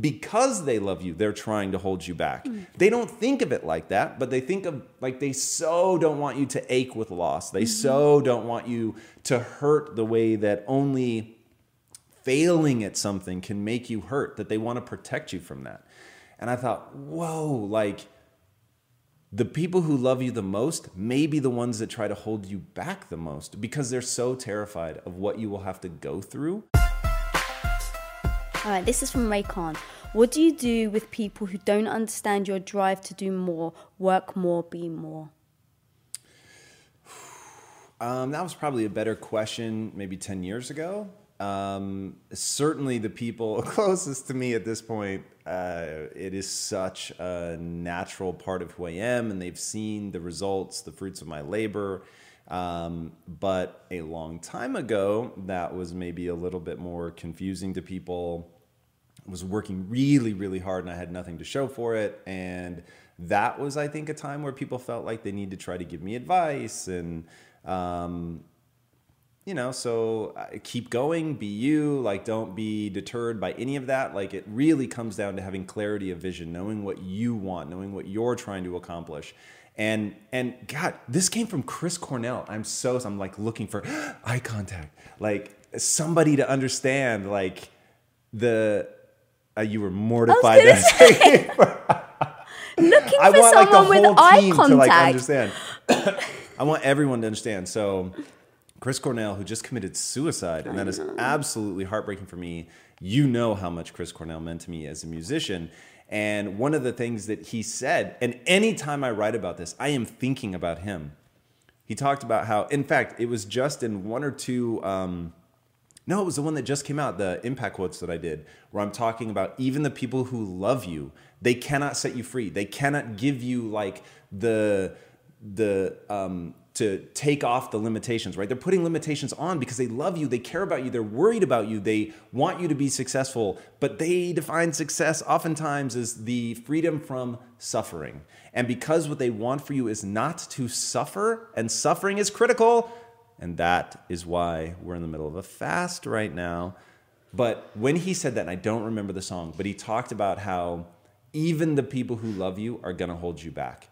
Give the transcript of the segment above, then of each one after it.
because they love you, they're trying to hold you back. Hmm. They don't think of it like that, but they think of like they so don't want you to ache with loss. They mm-hmm. so don't want you to hurt the way that only failing at something can make you hurt, that they want to protect you from that. And I thought, whoa, like the people who love you the most may be the ones that try to hold you back the most because they're so terrified of what you will have to go through. All right, this is from Raycon. What do you do with people who don't understand your drive to do more, work more, be more? Um, that was probably a better question maybe 10 years ago. Um, certainly, the people closest to me at this point, uh, it is such a natural part of who I am, and they've seen the results, the fruits of my labor. Um, but a long time ago, that was maybe a little bit more confusing to people. Was working really, really hard and I had nothing to show for it. And that was, I think, a time where people felt like they need to try to give me advice. And, um, you know, so uh, keep going, be you, like, don't be deterred by any of that. Like, it really comes down to having clarity of vision, knowing what you want, knowing what you're trying to accomplish and and God, this came from Chris Cornell. I'm so I'm like looking for eye contact, like somebody to understand, like the uh, you were mortified. I say, looking I for want like the someone with whole eye team contact. to like understand. I want everyone to understand. So, Chris Cornell, who just committed suicide, and that is absolutely heartbreaking for me. You know how much Chris Cornell meant to me as a musician. And one of the things that he said, and anytime I write about this, I am thinking about him. He talked about how, in fact, it was just in one or two. Um, no, it was the one that just came out, the impact quotes that I did, where I'm talking about even the people who love you, they cannot set you free. They cannot give you like the the um, to take off the limitations, right? They're putting limitations on because they love you, they care about you, they're worried about you, they want you to be successful, but they define success oftentimes as the freedom from suffering. And because what they want for you is not to suffer, and suffering is critical, and that is why we're in the middle of a fast right now. But when he said that, and I don't remember the song, but he talked about how even the people who love you are gonna hold you back.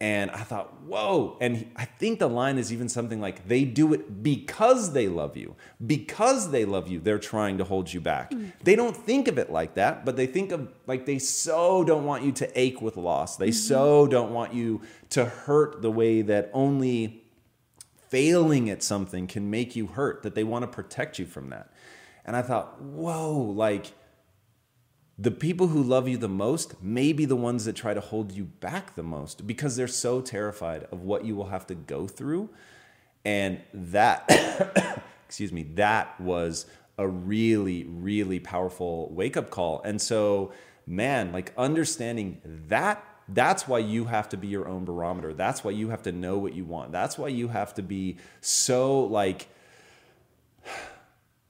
And I thought, whoa. And he- I think the line is even something like, they do it because they love you. Because they love you, they're trying to hold you back. Mm. They don't think of it like that, but they think of like they so don't want you to ache with loss. They mm-hmm. so don't want you to hurt the way that only failing at something can make you hurt, that they want to protect you from that. And I thought, whoa, like, the people who love you the most may be the ones that try to hold you back the most because they're so terrified of what you will have to go through. And that, excuse me, that was a really, really powerful wake up call. And so, man, like understanding that, that's why you have to be your own barometer. That's why you have to know what you want. That's why you have to be so like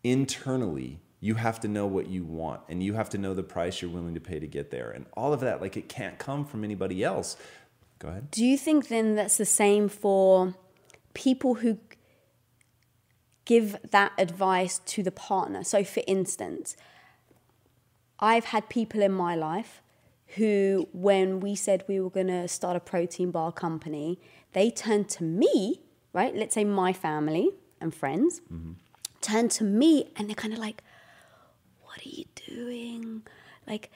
internally you have to know what you want and you have to know the price you're willing to pay to get there and all of that like it can't come from anybody else go ahead Do you think then that's the same for people who give that advice to the partner? So, for instance, I've had people in my life who, when we said we were going to start a protein bar company, they turned to me, right? Let's say my family and friends mm-hmm. turned to me and they're kind of like, What are you doing? Like,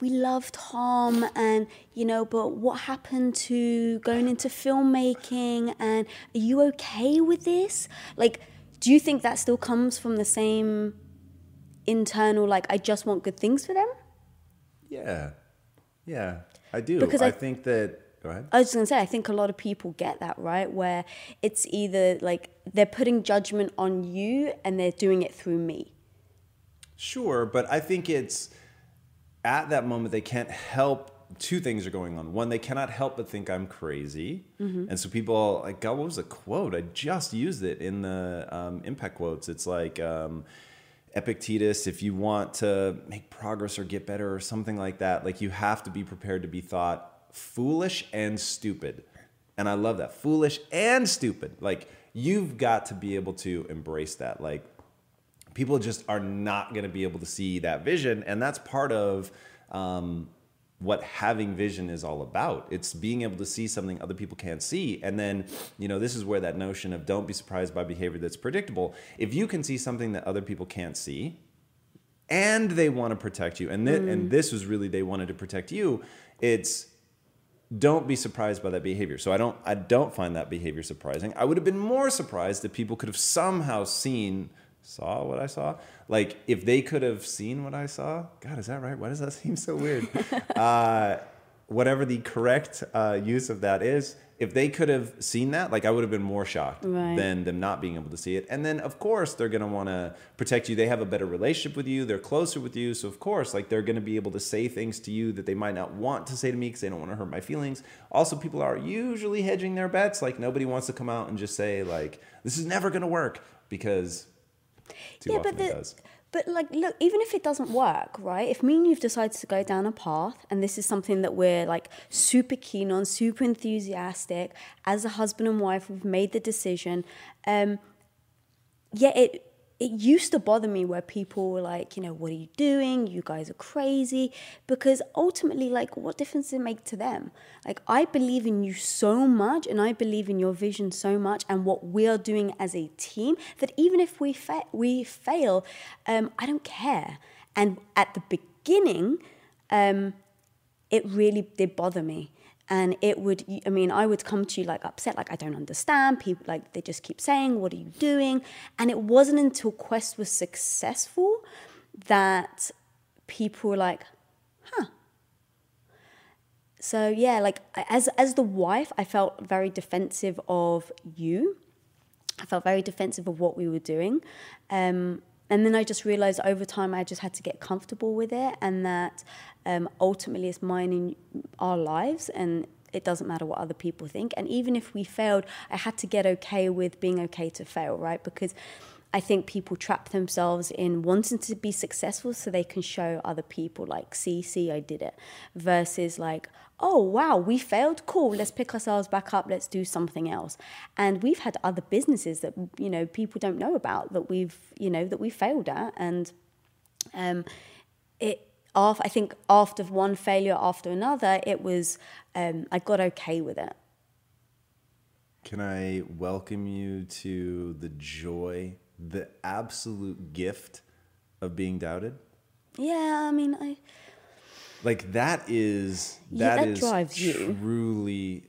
we love Tom and you know but what happened to going into filmmaking and are you okay with this like do you think that still comes from the same internal like I just want good things for them Yeah, yeah, I do. Because I, I- think that. Go ahead. I was just gonna say, I think a lot of people get that, right? Where it's either like they're putting judgment on you and they're doing it through me. Sure, but I think it's at that moment they can't help. Two things are going on. One, they cannot help but think I'm crazy, and so people like, God, what was the quote? I just used it in the um, impact quotes. It's like. Um, Epictetus, if you want to make progress or get better or something like that, like you have to be prepared to be thought foolish and stupid. And I love that. Foolish and stupid. Like you've got to be able to embrace that. Like people just are not going to be able to see that vision and that's part of um, what having vision is all about it's being able to see something other people can't see and then you know this is where that notion of don't be surprised by behavior that's predictable if you can see something that other people can't see and they want to protect you and, th- and mm. this was really they wanted to protect you it's don't be surprised by that behavior. So I don't I don't find that behavior surprising. I would have been more surprised if people could have somehow seen saw what I saw. Like if they could have seen what I saw. God, is that right? Why does that seem so weird? uh, whatever the correct uh, use of that is, if they could have seen that, like I would have been more shocked Right. than them not being able to see it. And then of course they're gonna want to protect you. They have a better relationship with you. They're closer with you. So of course, like they're gonna be able to say things to you that they might not want to say to me because they don't want to hurt my feelings. Also, people are usually hedging their bets. Like nobody wants to come out and just say like this is never gonna work because too yeah, but the, but like, look, even if it doesn't work, right? If me and you've decided to go down a path, and this is something that we're like super keen on, super enthusiastic, as a husband and wife, we've made the decision. Um, yeah, it it used to bother me where people were like, you know, what are you doing? You guys are crazy. Because ultimately, like, what difference does it make to them? Like, I believe in you so much and I believe in your vision so much and what we are doing as a team that even if we, fa- we fail, um, I don't care. And at the beginning, um, it really did bother me and it would i mean i would come to you like upset like i don't understand. People like they just keep saying what are you doing? And it wasn't until quest was successful that people were like huh. So yeah like as as the wife i felt very defensive of you. I felt very defensive of what we were doing. Um, and then I just realized over time I just had to get comfortable with it and that um, ultimately it's mine in our lives and it doesn't matter what other people think. And even if we failed, I had to get okay with being okay to fail, right? Because I think people trap themselves in wanting to be successful so they can show other people, like, see, see, I did it, versus like, oh, wow, we failed, cool, let's pick ourselves back up, let's do something else. And we've had other businesses that, you know, people don't know about that we've, you know, that we failed at. And um, it, I think after one failure after another, it was, um, I got okay with it. Can I welcome you to the joy, the absolute gift of being doubted? Yeah, I mean, I, Like that is Yeah, that that is drives you. truly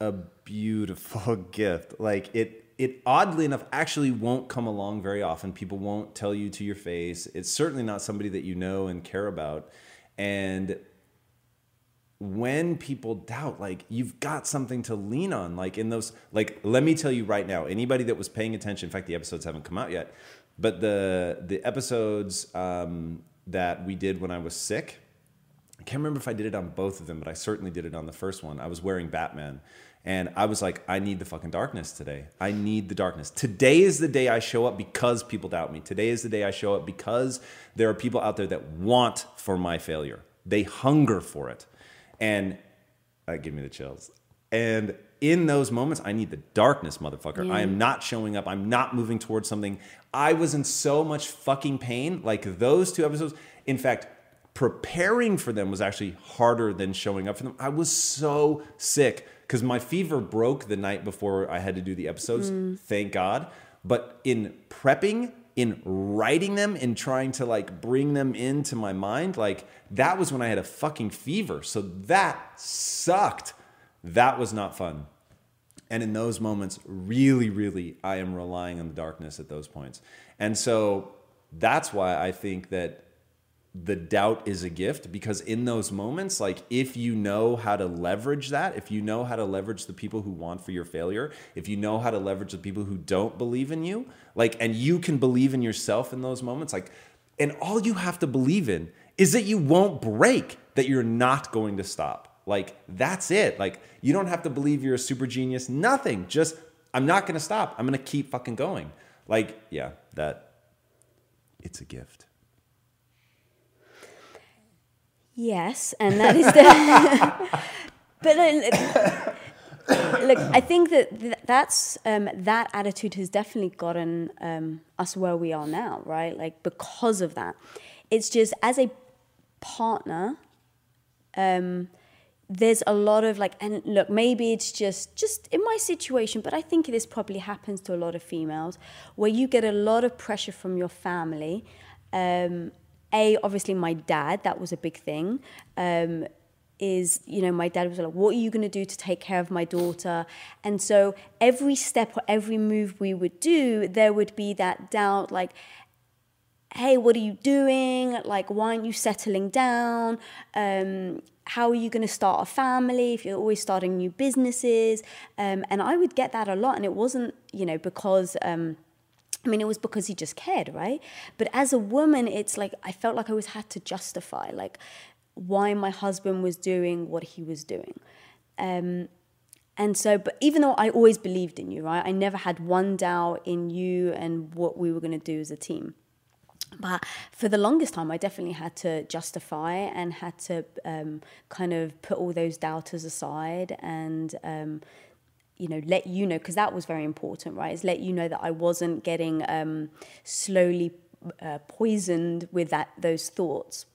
a beautiful gift. Like it it oddly enough actually won't come along very often. People won't tell you to your face. It's certainly not somebody that you know and care about. And when people doubt like you've got something to lean on like in those like let me tell you right now anybody that was paying attention in fact the episodes haven't come out yet but the the episodes um, that we did when i was sick i can't remember if i did it on both of them but i certainly did it on the first one. I was wearing batman and i was like i need the fucking darkness today. I need the darkness. Today is the day i show up because people doubt me. Today is the day i show up because there are people out there that want for my failure. They hunger for it and uh, that gave me the chills. And in those moments, I need the darkness, motherfucker. I am not showing up. I'm not moving towards something. I was in so much fucking pain. Like those two episodes. In fact, preparing for them was actually harder than showing up for them. I was so sick because my fever broke the night before I had to do the episodes. Mm. Thank God. But in prepping, in writing them and trying to like bring them into my mind, like that was when I had a fucking fever. So that sucked. That was not fun. And in those moments, really, really, I am relying on the darkness at those points. And so that's why I think that the doubt is a gift because in those moments like if you know how to leverage that if you know how to leverage the people who want for your failure if you know how to leverage the people who don't believe in you like and you can believe in yourself in those moments like and all you have to believe in is that you won't break that you're not going to stop. Like that's it. Like you don't have to believe you're a super genius nothing. Just i'm not going to stop. I'm going to keep fucking going. Like yeah that it's a gift Yes, and that is the. but look, look, I think that that's um, that attitude has definitely gotten um, us where we are now, right? Like because of that, it's just as a partner. Um, there's a lot of like and look maybe it's just just in my situation but i think this probably happens to a lot of females where you get a lot of pressure from your family um, a obviously my dad that was a big thing um, is you know my dad was like what are you going to do to take care of my daughter? And so every step or every move we would do there would be that doubt like hey what are you doing? Like why aren't you settling down? Um, how are you going to start a family if you're always starting new businesses? Um, and i would get that a lot and it wasn't you know because um, I mean, it was because he just cared, right? But as a woman, it's like I felt like I always had to justify, like, why my husband was doing what he was doing. Um, and so, but even though I always believed in you, right? I never had one doubt in you and what we were going to do as a team. But for the longest time, I definitely had to justify and had to um, kind of put all those doubters aside and um, you know let you know because that was very important right? Is let you know that i wasn't getting um, slowly uh, poisoned with that those thoughts.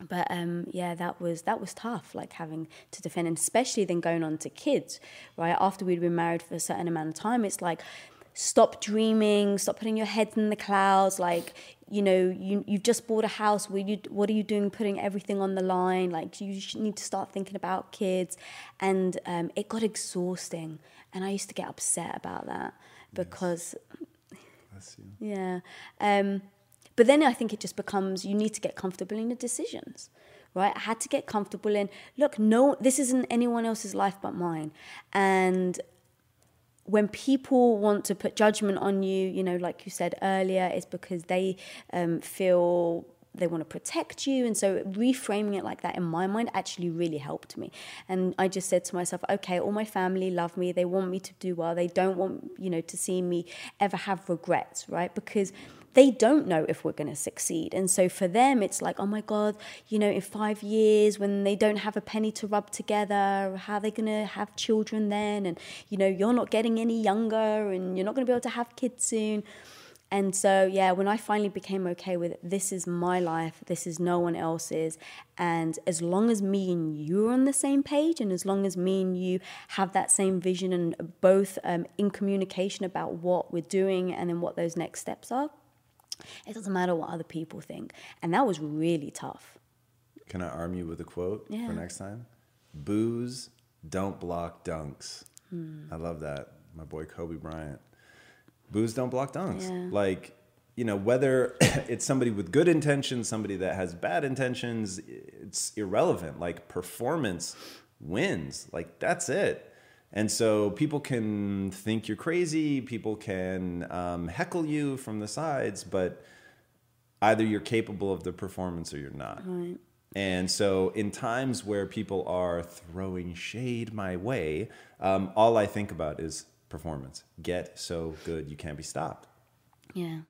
But um, yeah that was that was tough like having to defend and especially then going on to kids right? After we'd been married for a certain amount of time it's like stop dreaming stop putting your head in the clouds like you know you you've just bought a house what you what are you doing putting everything on the line? Like you need to start thinking about kids. And um, it got exhausting. And I used to get upset about that because you. yeah. Um, but then I think it just becomes you need to get comfortable in the decisions right? I had to get comfortable in look no this isn't anyone else's life but mine. And when people want to put judgment on you, you know, like you said earlier, it's because they um, feel they want to protect you. And so reframing it like that in my mind actually really helped me. And I just said to myself, okay, all my family love me. They want me to do well. They don't want, you know, to see me ever have regrets, right? Because they don't know if we're going to succeed. And so for them, it's like, oh my God, you know, in five years when they don't have a penny to rub together, how are they going to have children then? And, you know, you're not getting any younger and you're not going to be able to have kids soon. And so, yeah, when I finally became okay with it, this is my life, this is no one else's. And as long as me and you are on the same page, and as long as me and you have that same vision and both um, in communication about what we're doing and then what those next steps are, it doesn't matter what other people think. And that was really tough. Can I arm you with a quote Yeah. for next time? Boos don't block dunks. Hmm. I love that. My boy Kobe Bryant. Boos don't block dunks. Yeah. Like, you know, whether it's somebody with good intentions, somebody that has bad intentions, it's irrelevant. Like, performance wins. Like, that's it. And so people can think you're crazy, people can um, heckle you from the sides, but either you're capable of the performance or you're not. And so, in times where people are throwing shade my way, um, all I think about is performance. Get so good you can't be stopped. Yeah.